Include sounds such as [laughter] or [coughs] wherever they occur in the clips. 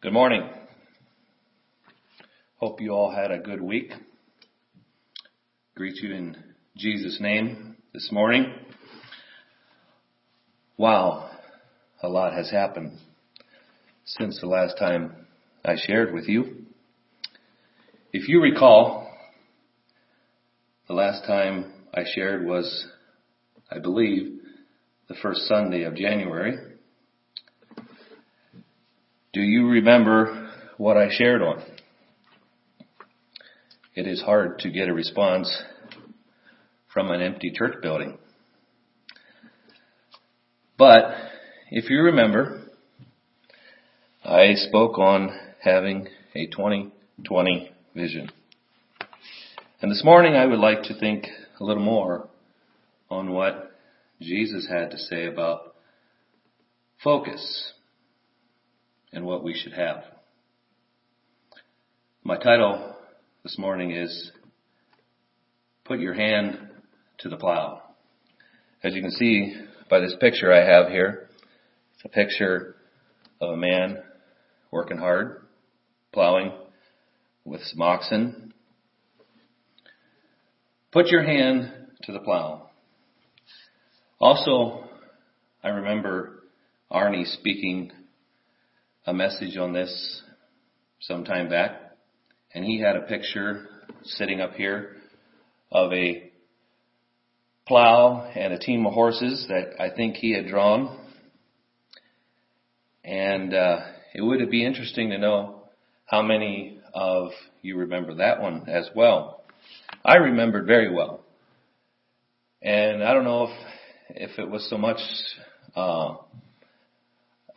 Good morning. Hope you all had a good week. Greet you in Jesus' name this morning. Wow, a lot has happened since the last time I shared with you. If you recall, the last time I shared was, I believe, the first Sunday of January. Do you remember what I shared on? It is hard to get a response from an empty church building. But if you remember, I spoke on having a 2020 vision. And this morning I would like to think a little more on what Jesus had to say about focus and what we should have. My title this morning is Put Your Hand to the Plow. As you can see by this picture I have here, it's a picture of a man working hard, plowing with some oxen. Put your hand to the plow. Also, I remember Arnie speaking a message on this some time back, and he had a picture sitting up here of a plow and a team of horses that I think he had drawn. And uh, it would be interesting to know how many of you remember that one as well. I remembered very well. And I don't know if if it was so much uh,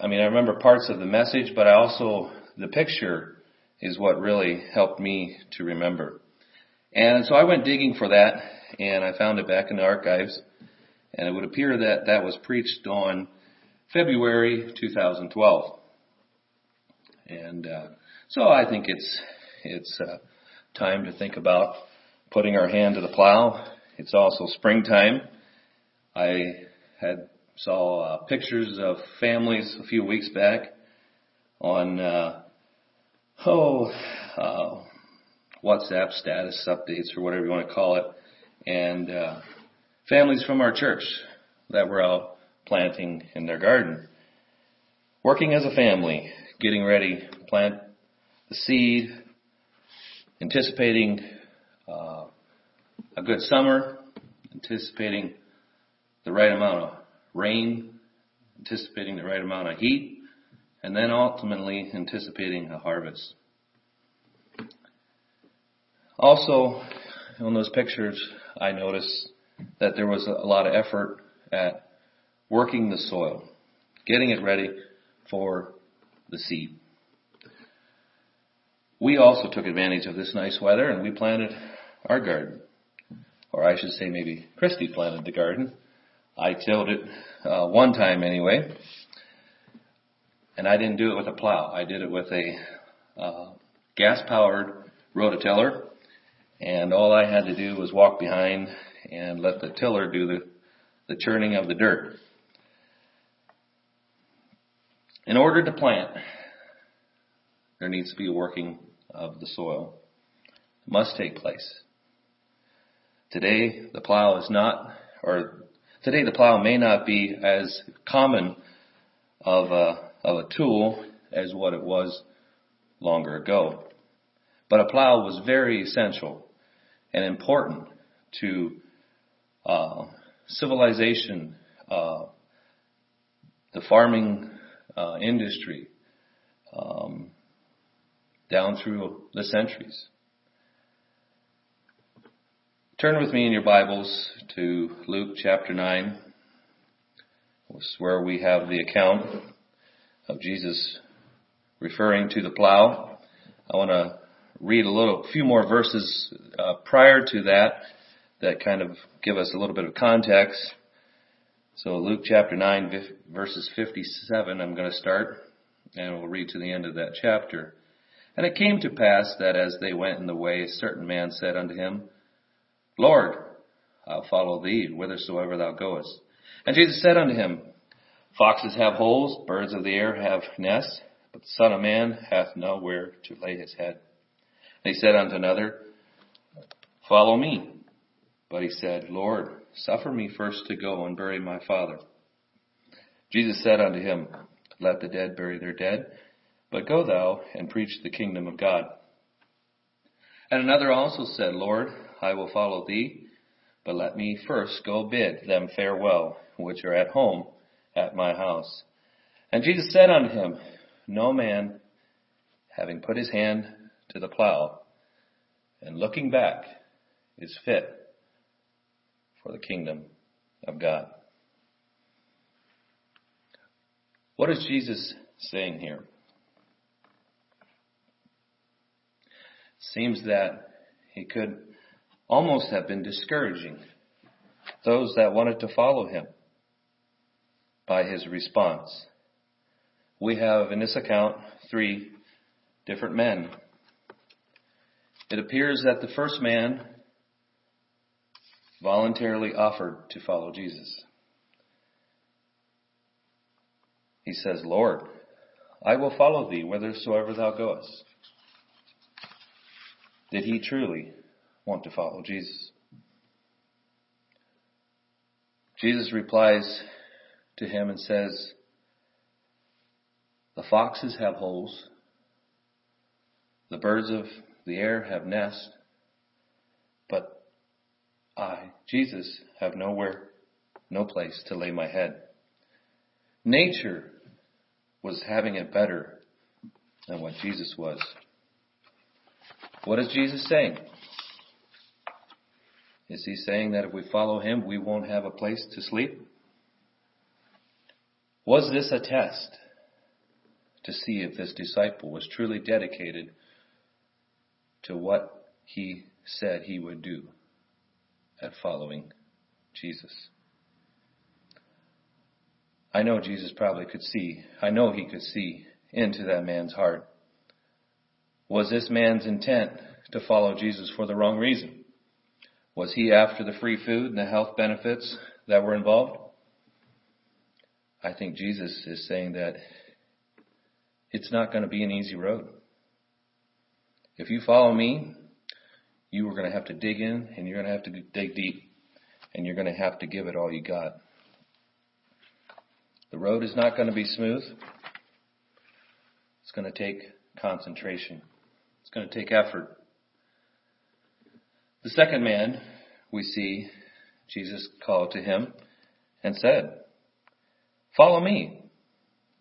I mean, I remember parts of the message, but I also, the picture is what really helped me to remember. And so I went digging for that and I found it back in the archives and it would appear that that was preached on February 2012. And, uh, so I think it's, it's, uh, time to think about putting our hand to the plow. It's also springtime. I had saw uh, pictures of families a few weeks back on uh, oh uh, WhatsApp status updates or whatever you want to call it, and uh, families from our church that were out planting in their garden, working as a family, getting ready to plant the seed, anticipating uh, a good summer, anticipating the right amount of rain, anticipating the right amount of heat, and then ultimately anticipating a harvest. Also, on those pictures, I noticed that there was a lot of effort at working the soil, getting it ready for the seed. We also took advantage of this nice weather and we planted our garden. Or I should say maybe Christy planted the garden. I tilled it uh, one time anyway, and I didn't do it with a plow. I did it with a uh, gas-powered rototiller, and all I had to do was walk behind and let the tiller do the, the churning of the dirt. In order to plant, there needs to be a working of the soil. It must take place. Today, the plow is not, or Today the plow may not be as common of a, of a tool as what it was longer ago. But a plow was very essential and important to uh, civilization, uh, the farming uh, industry, um, down through the centuries. Turn with me in your Bibles to Luke chapter 9. This is where we have the account of Jesus referring to the plow. I want to read a little, few more verses uh, prior to that that kind of give us a little bit of context. So Luke chapter 9 verses 57 I'm going to start and we'll read to the end of that chapter. And it came to pass that as they went in the way, a certain man said unto him, Lord, I'll follow thee whithersoever thou goest. And Jesus said unto him, Foxes have holes, birds of the air have nests, but the Son of Man hath nowhere to lay his head. And he said unto another, Follow me. But he said, Lord, suffer me first to go and bury my father. Jesus said unto him, Let the dead bury their dead, but go thou and preach the kingdom of God. And another also said, Lord, I will follow thee, but let me first go bid them farewell, which are at home at my house. And Jesus said unto him, No man, having put his hand to the plow, and looking back, is fit for the kingdom of God. What is Jesus saying here? Seems that he could almost have been discouraging those that wanted to follow him by his response. We have in this account three different men. It appears that the first man voluntarily offered to follow Jesus. He says, Lord, I will follow thee whithersoever thou goest. Did he truly want to follow Jesus? Jesus replies to him and says, The foxes have holes, the birds of the air have nests, but I, Jesus, have nowhere, no place to lay my head. Nature was having it better than what Jesus was. What is Jesus saying? Is he saying that if we follow him, we won't have a place to sleep? Was this a test to see if this disciple was truly dedicated to what he said he would do at following Jesus? I know Jesus probably could see, I know he could see into that man's heart. Was this man's intent to follow Jesus for the wrong reason? Was he after the free food and the health benefits that were involved? I think Jesus is saying that it's not going to be an easy road. If you follow me, you are going to have to dig in and you're going to have to dig deep and you're going to have to give it all you got. The road is not going to be smooth. It's going to take concentration. It's going to take effort. The second man we see Jesus called to him and said, Follow me.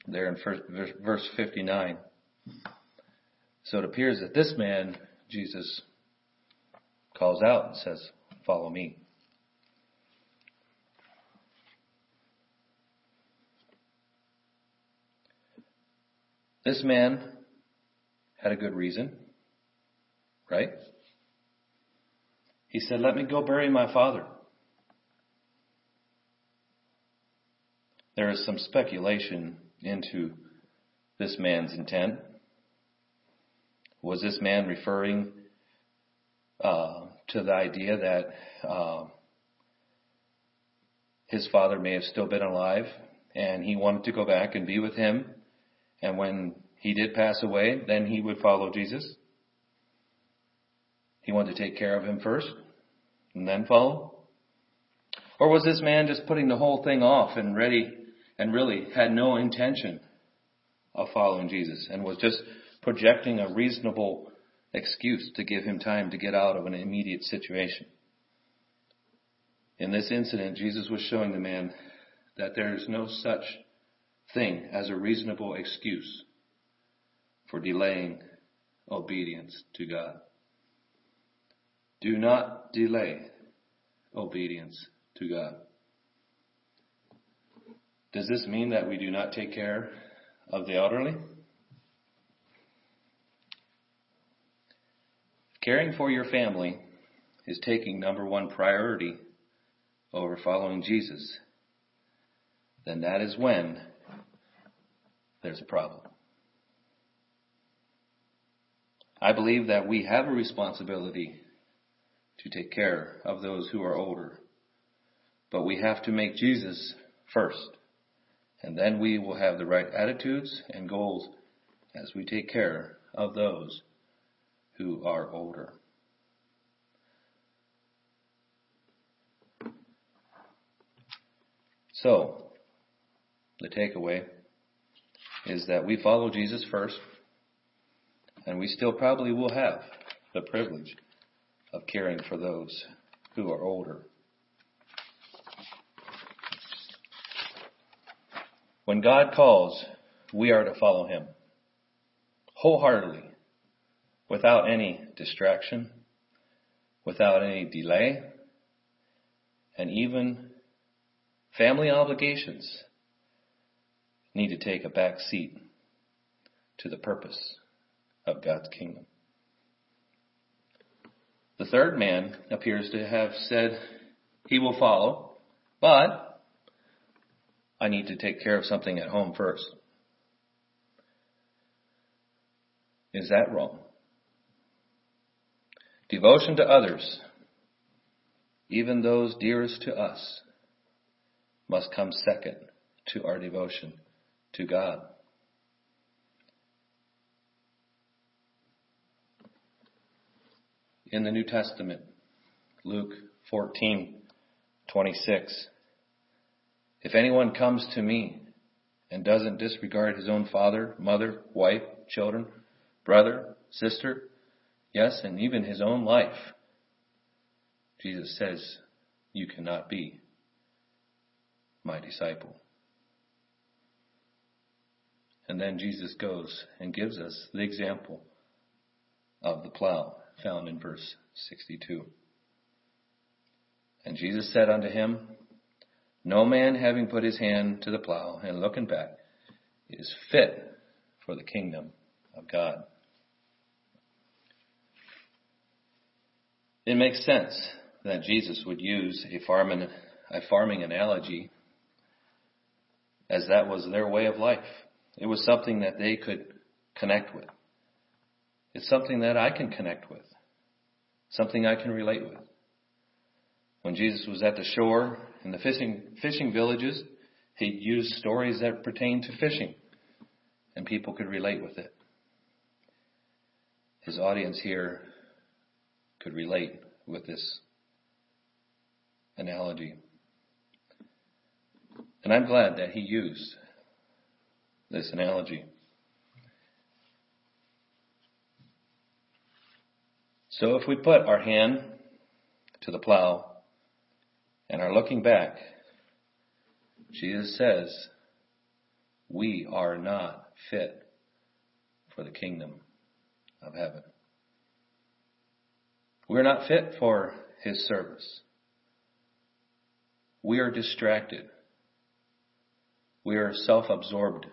There in first, verse 59. So it appears that this man, Jesus calls out and says, Follow me. This man had a good reason, right? He said, Let me go bury my father. There is some speculation into this man's intent. Was this man referring uh, to the idea that uh, his father may have still been alive and he wanted to go back and be with him and when he did pass away, then he would follow Jesus. He wanted to take care of him first and then follow. Or was this man just putting the whole thing off and ready and really had no intention of following Jesus and was just projecting a reasonable excuse to give him time to get out of an immediate situation? In this incident, Jesus was showing the man that there is no such thing as a reasonable excuse for delaying obedience to God. Do not delay obedience to God. Does this mean that we do not take care of the elderly? Caring for your family is taking number one priority over following Jesus. Then that is when there's a problem. I believe that we have a responsibility to take care of those who are older. But we have to make Jesus first. And then we will have the right attitudes and goals as we take care of those who are older. So, the takeaway is that we follow Jesus first, and we still probably will have the privilege of caring for those who are older. When God calls, we are to follow Him wholeheartedly, without any distraction, without any delay, and even Family obligations need to take a back seat to the purpose of God's kingdom. The third man appears to have said he will follow, but I need to take care of something at home first. Is that wrong? Devotion to others, even those dearest to us, must come second to our devotion to God. In the New Testament, Luke 14:26 If anyone comes to me and doesn't disregard his own father, mother, wife, children, brother, sister, yes, and even his own life, Jesus says, you cannot be my disciple. And then Jesus goes and gives us the example of the plow found in verse 62. And Jesus said unto him, No man having put his hand to the plow and looking back is fit for the kingdom of God. It makes sense that Jesus would use a farming, a farming analogy as that was their way of life. It was something that they could connect with. It's something that I can connect with, something I can relate with. When Jesus was at the shore in the fishing, fishing villages, he used stories that pertain to fishing, and people could relate with it. His audience here could relate with this analogy. And I'm glad that he used this analogy. So if we put our hand to the plow and are looking back, Jesus says, we are not fit for the kingdom of heaven. We're not fit for his service. We are distracted we are self-absorbed.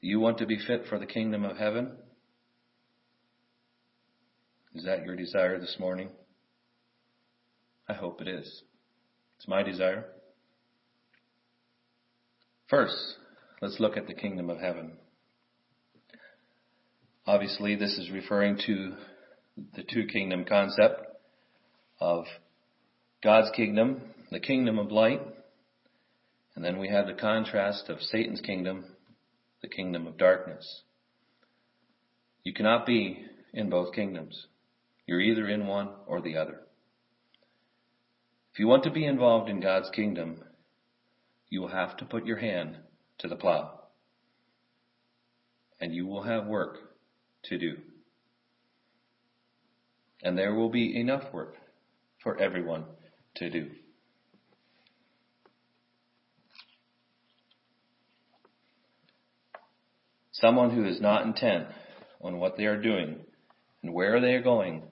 You want to be fit for the kingdom of heaven? Is that your desire this morning? I hope it is. It's my desire. First, let's look at the kingdom of heaven. Obviously, this is referring to the two kingdom concept of God's kingdom, the kingdom of light, and then we have the contrast of Satan's kingdom, the kingdom of darkness. You cannot be in both kingdoms. You're either in one or the other. If you want to be involved in God's kingdom, you will have to put your hand to the plow. And you will have work to do. And there will be enough work for everyone to do. Someone who is not intent on what they are doing and where they are going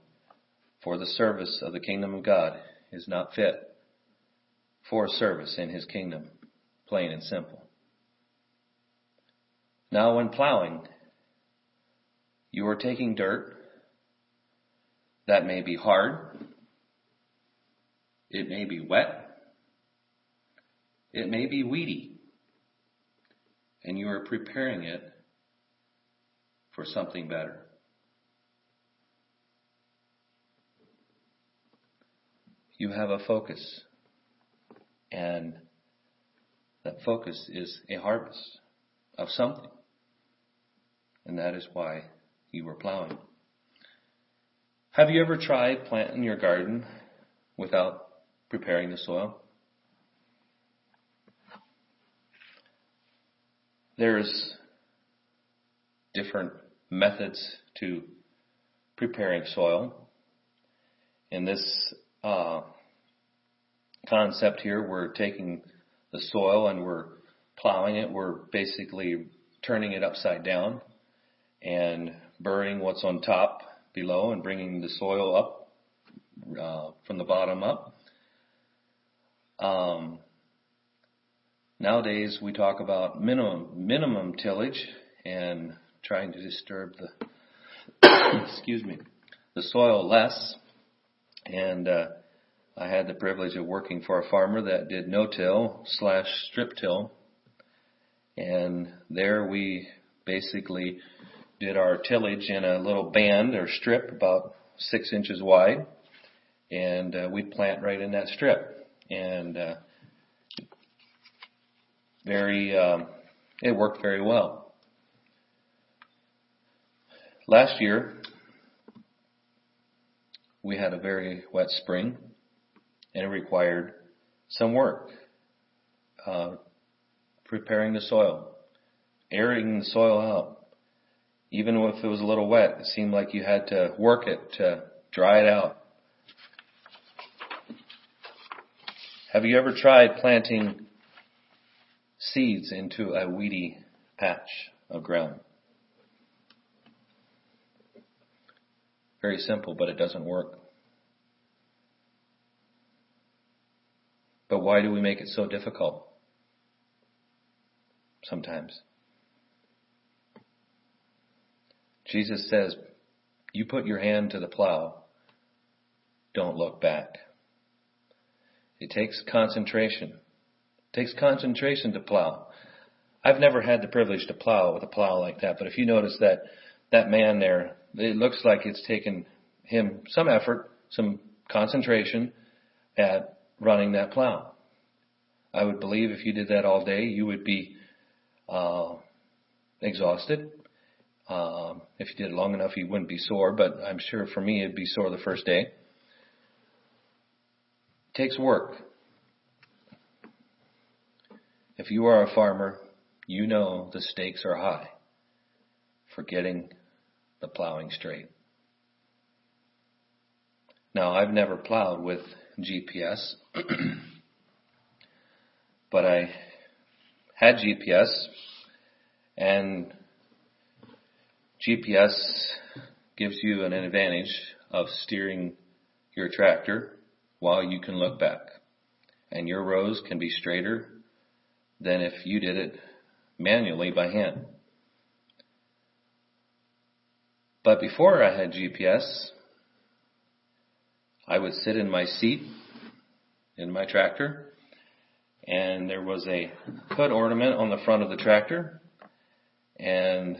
for the service of the kingdom of God is not fit for service in his kingdom, plain and simple. Now, when plowing, you are taking dirt that may be hard, it may be wet, it may be weedy, and you are preparing it for something better. You have a focus, and that focus is a harvest of something. and that is why you were plowing. Have you ever tried planting your garden without preparing the soil? There's different methods to preparing soil. In this uh, concept here, we're taking the soil and we're plowing it. We're basically turning it upside down and burying what's on top below and bringing the soil up uh, from the bottom up. Um, nowadays we talk about minimum minimum tillage and trying to disturb the [coughs] excuse me the soil less. And uh, I had the privilege of working for a farmer that did no-till slash strip-till, and there we basically did our tillage in a little band or strip about six inches wide, and uh, we'd plant right in that strip. And uh, very, um, it worked very well. Last year, we had a very wet spring, and it required some work. Uh, preparing the soil, airing the soil out, even if it was a little wet, it seemed like you had to work it to dry it out. Have you ever tried planting seeds into a weedy patch of ground? Very simple, but it doesn't work. But why do we make it so difficult? Sometimes. Jesus says, you put your hand to the plow, don't look back. It takes concentration. It takes concentration to plow. I've never had the privilege to plow with a plow like that, but if you notice that that man there, it looks like it's taken him some effort, some concentration at running that plow. I would believe if you did that all day, you would be uh, exhausted. Um, if you did it long enough, you wouldn't be sore, but I'm sure for me it'd be sore the first day. It takes work. If you are a farmer, you know the stakes are high for getting the plowing straight. Now, I've never plowed with GPS, [clears throat] but I had GPS and GPS gives you an advantage of steering your tractor while you can look back. And your rows can be straighter than if you did it manually by hand. But before I had GPS, I would sit in my seat in my tractor and there was a hood ornament on the front of the tractor and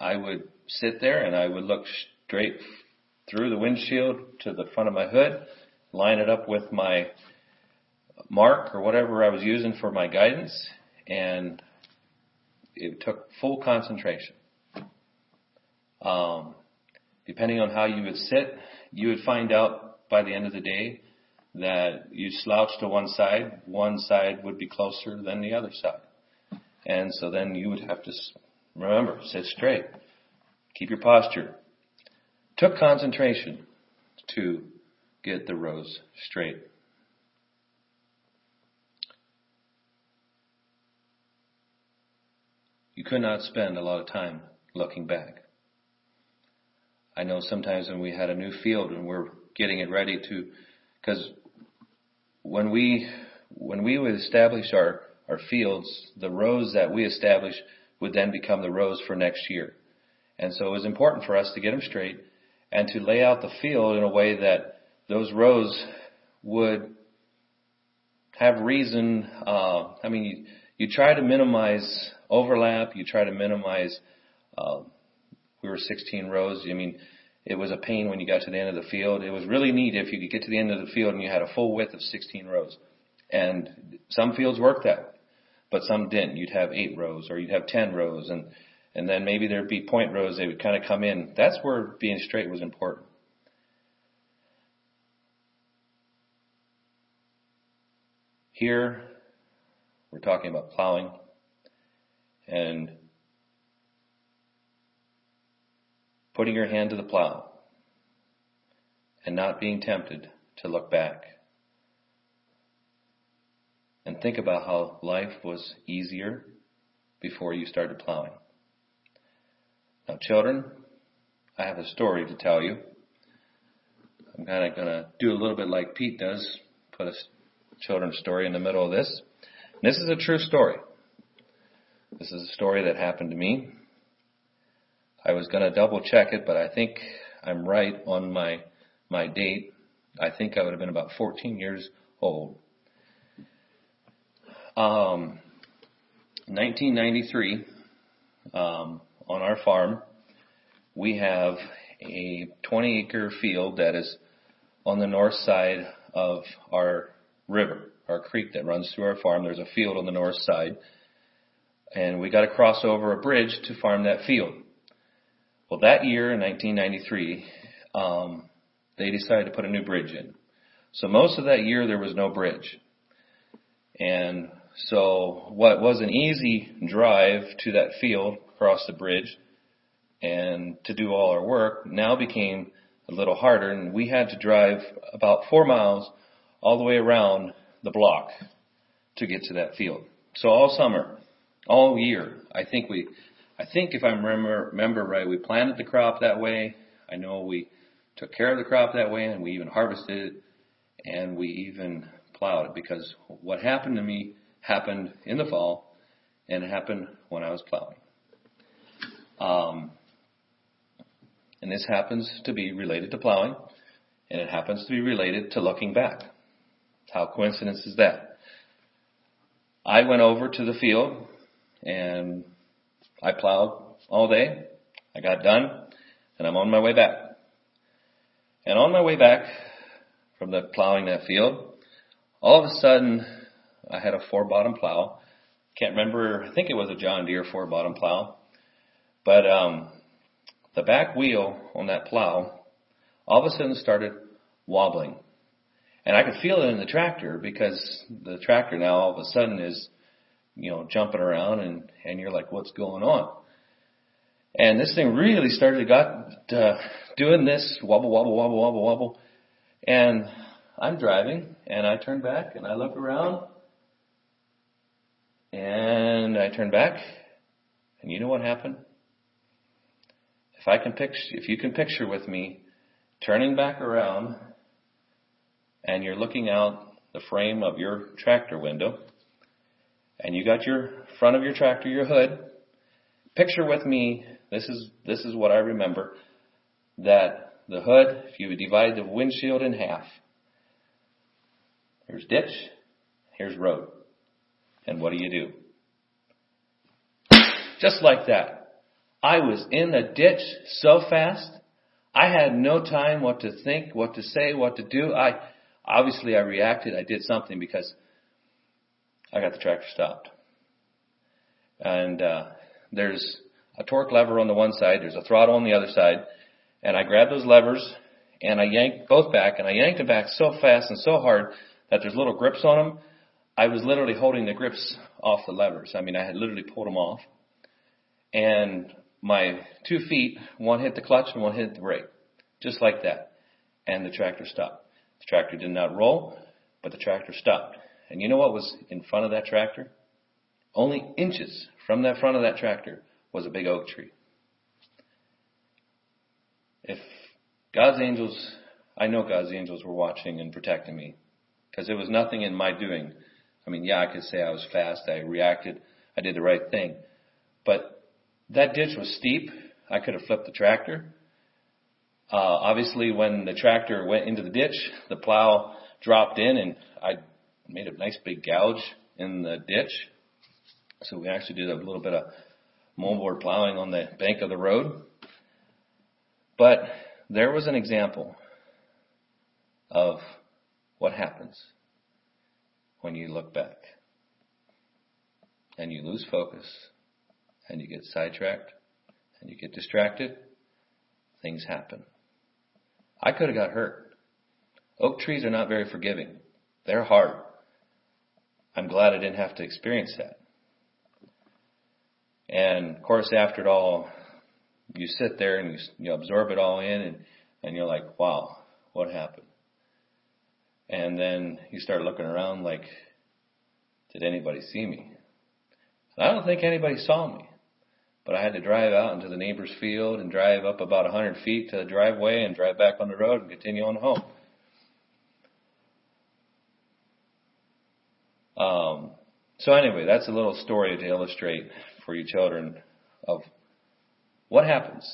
I would sit there and I would look straight through the windshield to the front of my hood, line it up with my mark or whatever I was using for my guidance, and it took full concentration. Um, depending on how you would sit, you would find out by the end of the day that you slouch to one side, one side would be closer than the other side. And so then you would have to Remember, sit straight. Keep your posture. Took concentration to get the rows straight. You could not spend a lot of time looking back. I know sometimes when we had a new field and we're getting it ready to, because when we when we would establish our our fields, the rows that we establish would then become the rows for next year. And so it was important for us to get them straight and to lay out the field in a way that those rows would have reason. Uh, I mean, you, you try to minimize overlap. You try to minimize. Uh, we were 16 rows. I mean, it was a pain when you got to the end of the field. It was really neat if you could get to the end of the field and you had a full width of 16 rows. And some fields worked that way but some didn't. You'd have eight rows or you'd have ten rows and and then maybe there'd be point rows, they would kind of come in. That's where being straight was important. Here, we're talking about plowing and putting your hand to the plow and not being tempted to look back and think about how life was easier before you started plowing. Now, children, I have a story to tell you. I'm kind of going to do a little bit like Pete does, put a children's story in the middle of this. And this is a true story. This is a story that happened to me. I was going to double check it, but I think I'm right on my my date. I think I would have been about 14 years old. Um, 1993, um, on our farm, we have a 20 acre field that is on the north side of our river, our creek that runs through our farm. There's a field on the north side, and we got to cross over a bridge to farm that field. Well, that year in 1993, um, they decided to put a new bridge in. So most of that year there was no bridge. And so what was an easy drive to that field across the bridge and to do all our work now became a little harder and we had to drive about four miles all the way around the block to get to that field. So all summer, all year, I think we, I think if I remember, remember right, we planted the crop that way. I know we took care of the crop that way and we even harvested it and we even plowed it because what happened to me happened in the fall and it happened when I was plowing. Um, and this happens to be related to plowing and it happens to be related to looking back. How coincidence is that? I went over to the field and I plowed all day. I got done and I'm on my way back. And on my way back from the plowing that field, all of a sudden I had a four bottom plow. Can't remember, I think it was a John Deere four bottom plow. But um the back wheel on that plow all of a sudden started wobbling. And I could feel it in the tractor because the tractor now all of a sudden is, you know, jumping around and, and you're like, what's going on? And this thing really started got uh, doing this wobble, wobble, wobble, wobble, wobble. And I'm driving and I turn back and I look around and I turn back and you know what happened? If I can picture, if you can picture with me turning back around and you're looking out the frame of your tractor window and you got your front of your tractor, your hood, picture with me, this is, this is what I remember, that the hood, if you divide the windshield in half, here's ditch, here's road. And what do you do? Just like that. I was in the ditch so fast, I had no time what to think, what to say, what to do. I, obviously I reacted, I did something because I got the tractor stopped. And, uh, there's a torque lever on the one side, there's a throttle on the other side, and I grabbed those levers and I yanked both back and I yanked them back so fast and so hard that there's little grips on them. I was literally holding the grips off the levers. I mean, I had literally pulled them off. And my two feet, one hit the clutch and one hit the brake. Just like that. And the tractor stopped. The tractor did not roll, but the tractor stopped. And you know what was in front of that tractor? Only inches from that front of that tractor was a big oak tree. If God's angels, I know God's angels were watching and protecting me because it was nothing in my doing. I mean, yeah, I could say I was fast, I reacted, I did the right thing. But that ditch was steep. I could have flipped the tractor. Uh, obviously, when the tractor went into the ditch, the plow dropped in and I made a nice big gouge in the ditch. So we actually did a little bit of moldboard plowing on the bank of the road. But there was an example of what happens when you look back and you lose focus and you get sidetracked and you get distracted, things happen. I could have got hurt. Oak trees are not very forgiving. They're hard. I'm glad I didn't have to experience that. And of course, after it all, you sit there and you, you absorb it all in and, and you're like, wow, what happened? And then you start looking around like, did anybody see me? And I don't think anybody saw me. But I had to drive out into the neighbor's field and drive up about a hundred feet to the driveway and drive back on the road and continue on home. Um, so anyway, that's a little story to illustrate for you children of what happens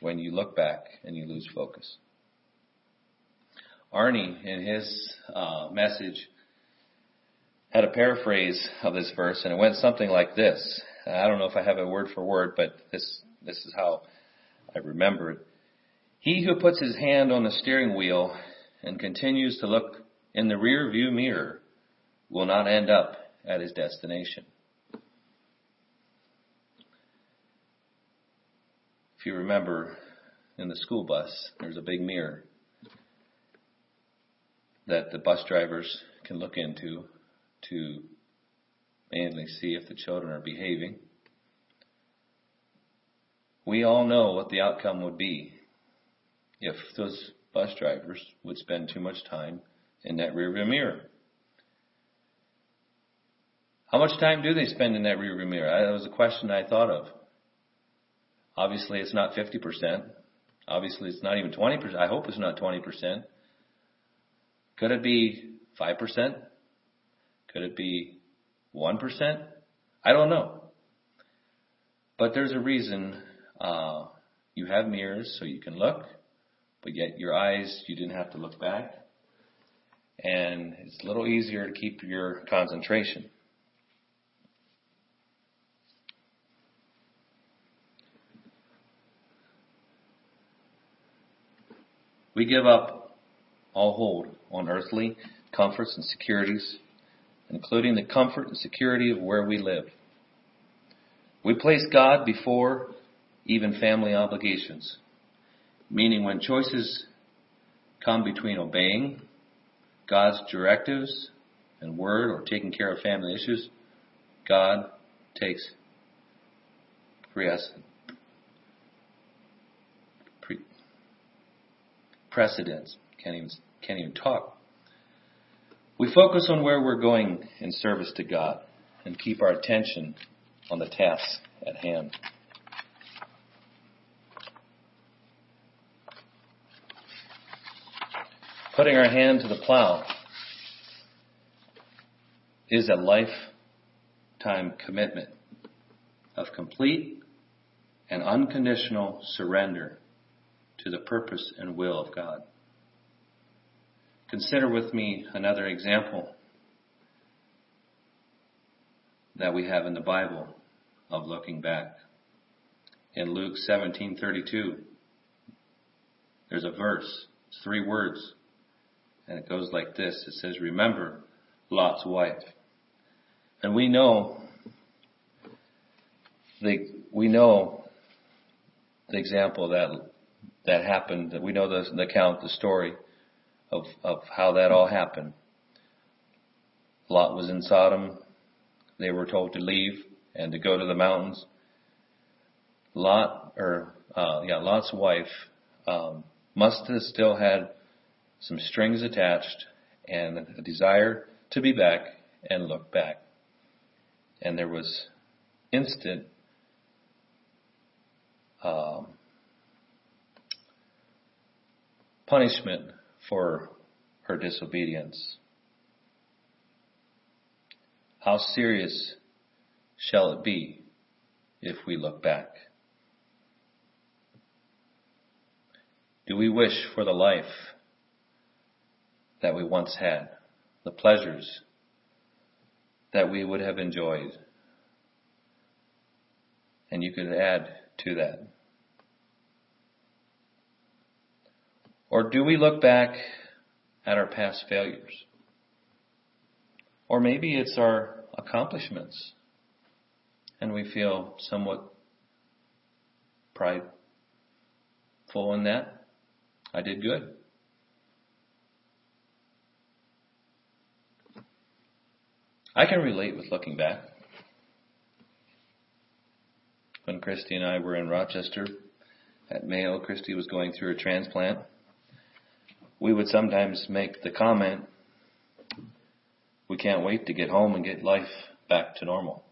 when you look back and you lose focus. Arnie, in his uh, message, had a paraphrase of this verse, and it went something like this. I don't know if I have it word for word, but this this is how I remember it. He who puts his hand on the steering wheel and continues to look in the rear view mirror will not end up at his destination. If you remember in the school bus, there's a big mirror that the bus drivers can look into to mainly see if the children are behaving. We all know what the outcome would be if those bus drivers would spend too much time in that rearview mirror. How much time do they spend in that rearview mirror? That was a question I thought of. Obviously, it's not 50%. Obviously, it's not even 20%. I hope it's not 20%. Could it be 5%? Could it be 1%? I don't know. But there's a reason uh, you have mirrors so you can look, but yet your eyes, you didn't have to look back. And it's a little easier to keep your concentration. We give up all hold on earthly comforts and securities, including the comfort and security of where we live. We place God before even family obligations, meaning when choices come between obeying God's directives and word or taking care of family issues, God takes precedence. Precedence. Can't even, can't even talk. We focus on where we're going in service to God and keep our attention on the task at hand. Putting our hand to the plow is a lifetime commitment of complete and unconditional surrender to the purpose and will of God. Consider with me another example that we have in the Bible of looking back. In Luke 17:32, there's a verse, it's three words, and it goes like this. It says, "Remember Lot's wife." And we know the we know the example that that happened. We know the, the account, the story of, of how that all happened. Lot was in Sodom. They were told to leave and to go to the mountains. Lot, or uh, yeah, Lot's wife um, must have still had some strings attached and a desire to be back and look back. And there was instant um, punishment for her disobedience. How serious shall it be if we look back? Do we wish for the life that we once had, the pleasures that we would have enjoyed? And you could add to that Or do we look back at our past failures? Or maybe it's our accomplishments and we feel somewhat prideful in that. I did good. I can relate with looking back. When Christy and I were in Rochester at Mayo, Christy was going through a transplant. We would sometimes make the comment, we can't wait to get home and get life back to normal.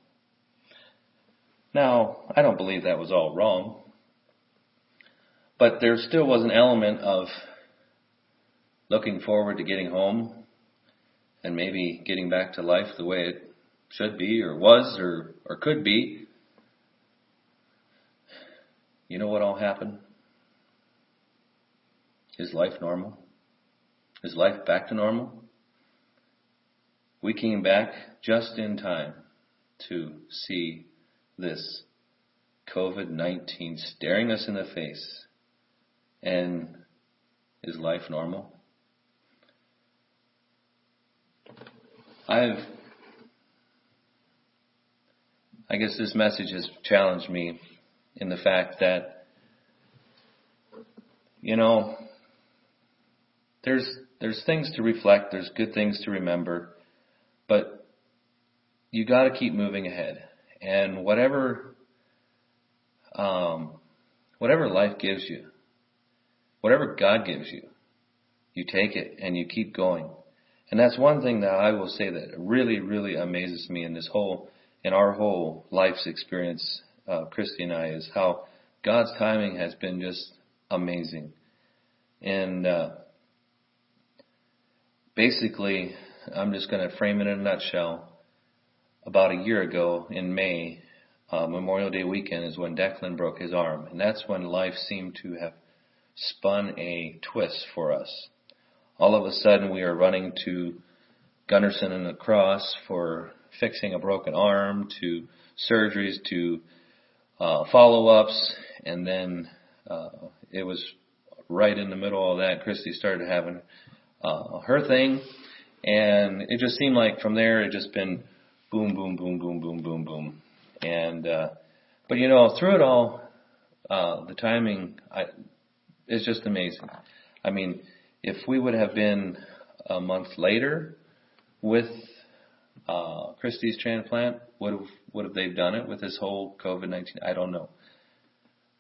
Now, I don't believe that was all wrong, but there still was an element of looking forward to getting home and maybe getting back to life the way it should be or was or, or could be. You know what all happened? Is life normal? Is life back to normal? We came back just in time to see this COVID 19 staring us in the face. And is life normal? I've, I guess this message has challenged me in the fact that, you know, there's, there's things to reflect, there's good things to remember, but you gotta keep moving ahead. And whatever, um, whatever life gives you, whatever God gives you, you take it and you keep going. And that's one thing that I will say that really, really amazes me in this whole, in our whole life's experience, uh, Christy and I, is how God's timing has been just amazing. And, uh, basically, I'm just going to frame it in a nutshell. About a year ago in May, uh, Memorial Day weekend is when Declan broke his arm. And that's when life seemed to have spun a twist for us all of a sudden we are running to Gundersen and La Crosse for fixing a broken arm, to surgeries, to uh, follow-ups, and then uh, it was right in the middle of that. Christy started having uh, her thing, and it just seemed like from there it just been boom, boom, boom, boom, boom, boom, boom, and uh, but you know through it all, uh, the timing I, is just amazing. I mean, if we would have been a month later with uh, Christie's transplant, would have would have they done it with this whole COVID nineteen? I don't know,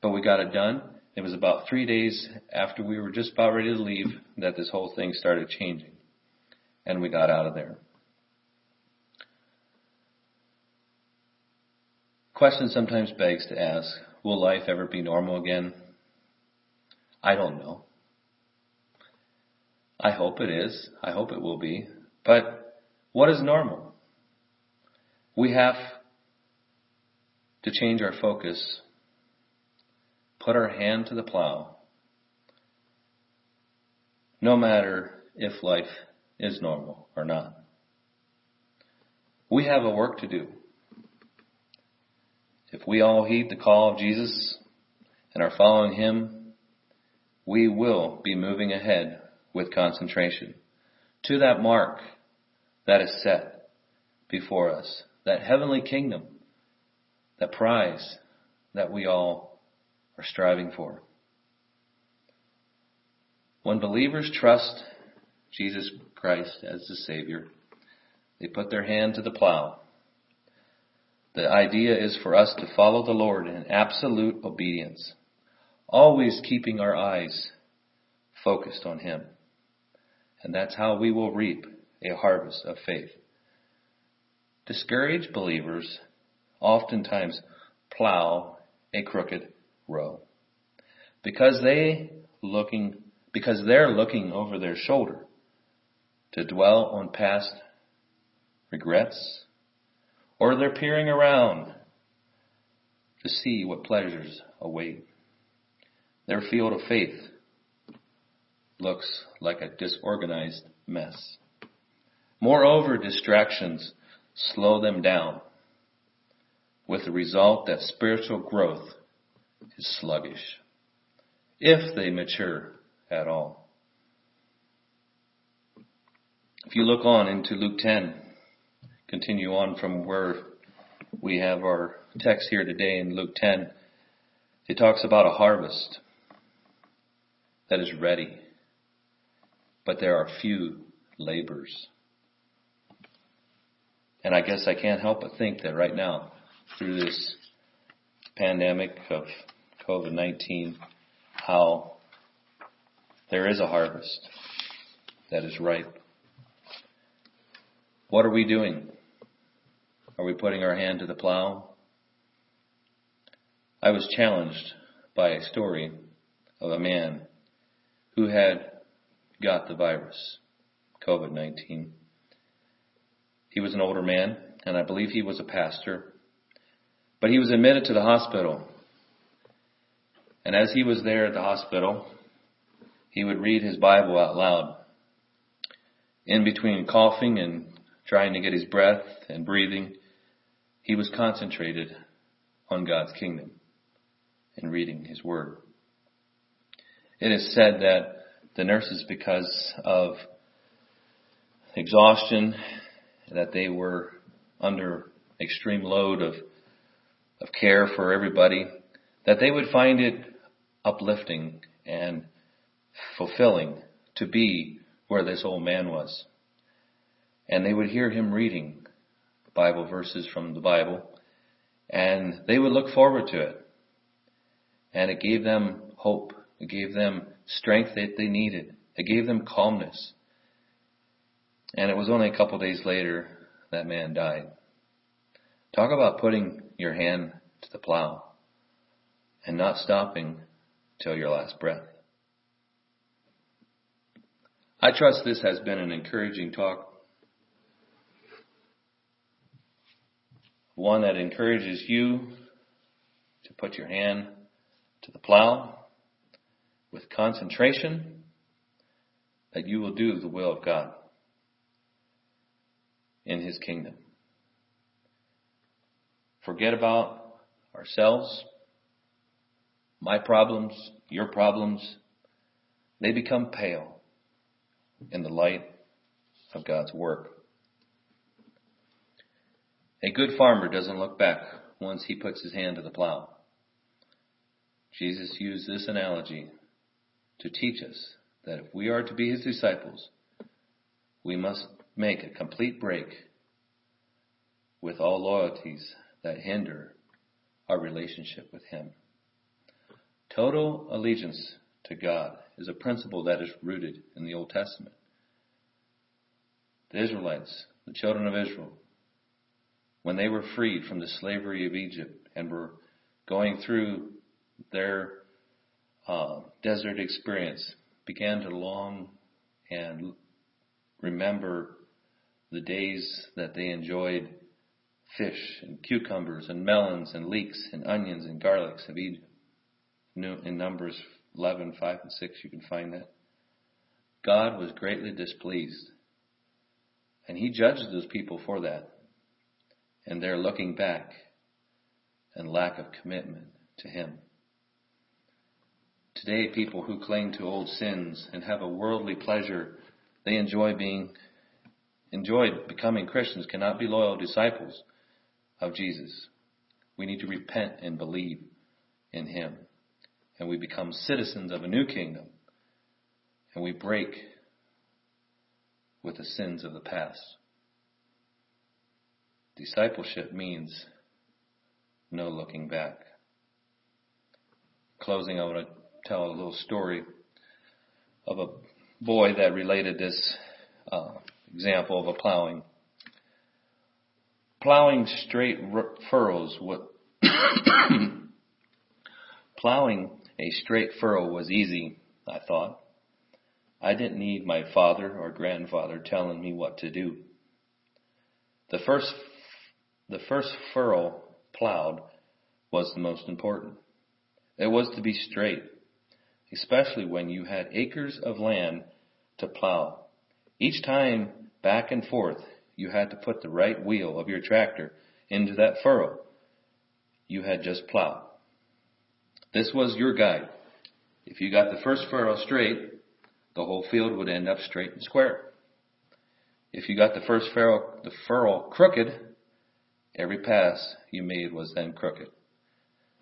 but we got it done. It was about three days after we were just about ready to leave that this whole thing started changing, and we got out of there. Question sometimes begs to ask, will life ever be normal again? I don't know. I hope it is. I hope it will be. But what is normal? We have to change our focus, put our hand to the plow, no matter if life is normal or not. We have a work to do. If we all heed the call of Jesus and are following Him, we will be moving ahead with concentration to that mark that is set before us, that heavenly kingdom, that prize that we all are striving for. When believers trust Jesus Christ as the Savior, they put their hand to the plow. The idea is for us to follow the Lord in absolute obedience, always keeping our eyes focused on Him. And that's how we will reap a harvest of faith. Discouraged believers oftentimes plow a crooked row because they looking because they're looking over their shoulder to dwell on past regrets or they're peering around to see what pleasures await. Their field of faith looks like a disorganized mess. Moreover, distractions slow them down, with the result that spiritual growth is sluggish, if they mature at all. If you look on into Luke 10, continue on from where we have our text here today in Luke 10, It talks about a harvest that is ready, but there are few labors. And I guess I can't help but think that right now, through this pandemic of COVID-19, how there is a harvest that is ripe. What are we doing? Are we putting our hand to the plow? I was challenged by a story of a man who had got the virus, COVID-19. He was an older man, and I believe he was a pastor, but he was admitted to the hospital. And as he was there at the hospital, he would read his Bible out loud. In between coughing and trying to get his breath and breathing, he was concentrated on God's kingdom and reading his word. It is said that the nurses, because of exhaustion, that they were under extreme load of, of care for everybody, that they would find it uplifting and fulfilling to be where this old man was. And they would hear him reading Bible verses from the Bible, and they would look forward to it. And it gave them hope. It gave them strength that they needed. It gave them calmness. And it was only a couple days later that man died. Talk about putting your hand to the plow and not stopping till your last breath. I trust this has been an encouraging talk. One that encourages you to put your hand to the plow with concentration that you will do the will of God in His kingdom. Forget about ourselves, my problems, your problems. They become pale in the light of God's work. A good farmer doesn't look back once he puts his hand to the plow. Jesus used this analogy to teach us that if we are to be his disciples, we must make a complete break with all loyalties that hinder our relationship with him. Total allegiance to God is a principle that is rooted in the Old Testament. The Israelites, the children of Israel, when they were freed from the slavery of Egypt and were going through their uh, desert experience began to long and remember the days that they enjoyed fish and cucumbers and melons and leeks and onions and garlics of Egypt. In Numbers 11, 5 and 6, you can find that. God was greatly displeased. And he judged those people for that. And their looking back and lack of commitment to him. Today, people who cling to old sins and have a worldly pleasure they enjoy being, enjoy becoming Christians cannot be loyal disciples of Jesus. We need to repent and believe in Him. And we become citizens of a new kingdom. And we break with the sins of the past. Discipleship means no looking back. Closing, I want to tell a little story of a boy that related this uh, example of a plowing. Plowing straight r- furrows, what [coughs] plowing a straight furrow was easy, I thought. I didn't need my father or grandfather telling me what to do. The first, the first furrow plowed was the most important. It was to be straight especially when you had acres of land to plow. Each time back and forth, you had to put the right wheel of your tractor into that furrow you had just plowed. This was your guide. If you got the first furrow straight, the whole field would end up straight and square. If you got the first furrow, the furrow crooked, every pass you made was then crooked.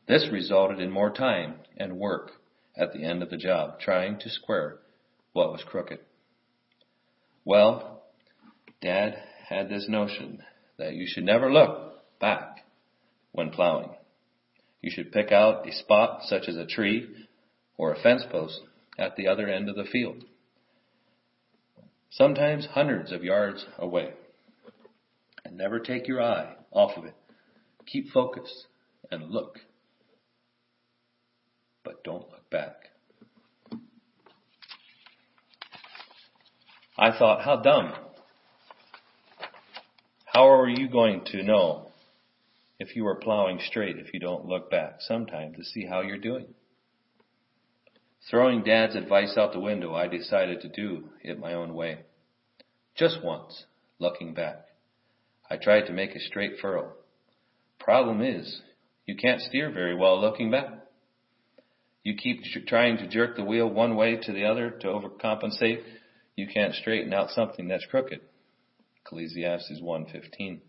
This resulted in more time and work at the end of the job trying to square what was crooked. Well, Dad had this notion that you should never look back when plowing. You should pick out a spot such as a tree or a fence post at the other end of the field, sometimes hundreds of yards away. And never take your eye off of it. Keep focused and look. But don't look back. I thought, how dumb. How are you going to know if you are plowing straight if you don't look back sometime to see how you're doing? Throwing dad's advice out the window, I decided to do it my own way. Just once, looking back. I tried to make a straight furrow. Problem is, you can't steer very well looking back. You keep trying to jerk the wheel one way to the other to overcompensate. You can't straighten out something that's crooked. Ecclesiastes 1:15.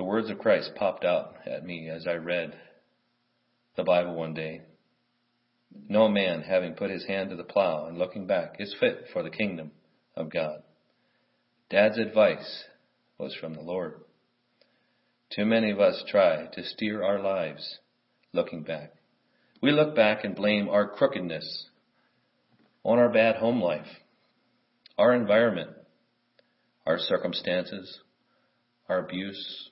The words of Christ popped out at me as I read the Bible one day. No man having put his hand to the plow and looking back is fit for the kingdom of God. Dad's advice was from the Lord. Too many of us try to steer our lives looking back. We look back and blame our crookedness on our bad home life, our environment, our circumstances, our abuse,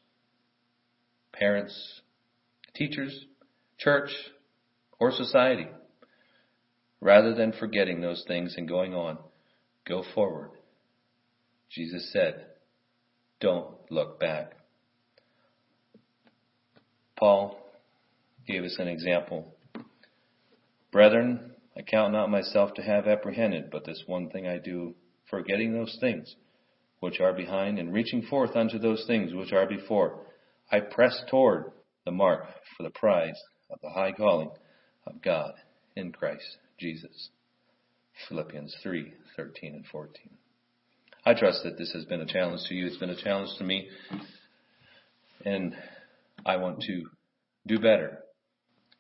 parents, teachers, church, or society. Rather than forgetting those things and going on, go forward. Jesus said, don't look back. Paul gave us an example. Brethren, I count not myself to have apprehended, but this one thing I do, forgetting those things which are behind and reaching forth unto those things which are before, I press toward the mark for the prize of the high calling of God in Christ Jesus. Philippians 3, 13 and 14. I trust that this has been a challenge to you. It's been a challenge to me. And I want to do better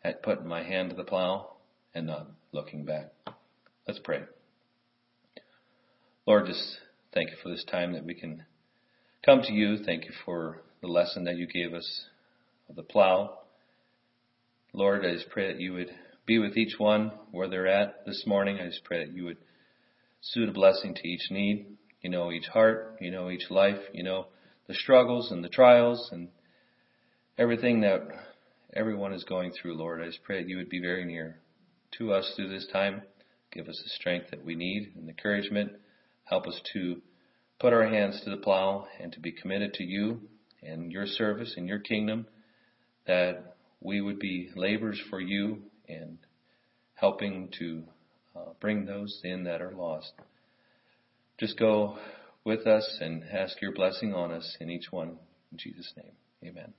at putting my hand to the plow and not looking back. Let's pray. Lord, just thank you for this time that we can come to you. Thank you for the lesson that you gave us of the plow. Lord, I just pray that you would be with each one where they're at this morning. I just pray that you would suit a blessing to each need. You know each heart, you know each life, you know the struggles and the trials and everything that everyone is going through, Lord. I just pray that you would be very near to us through this time. Give us the strength that we need and encouragement. Help us to put our hands to the plow and to be committed to you and your service and your kingdom, that we would be laborers for you and helping to uh, bring those in that are lost. Just go with us and ask your blessing on us in each one. In Jesus' name, amen.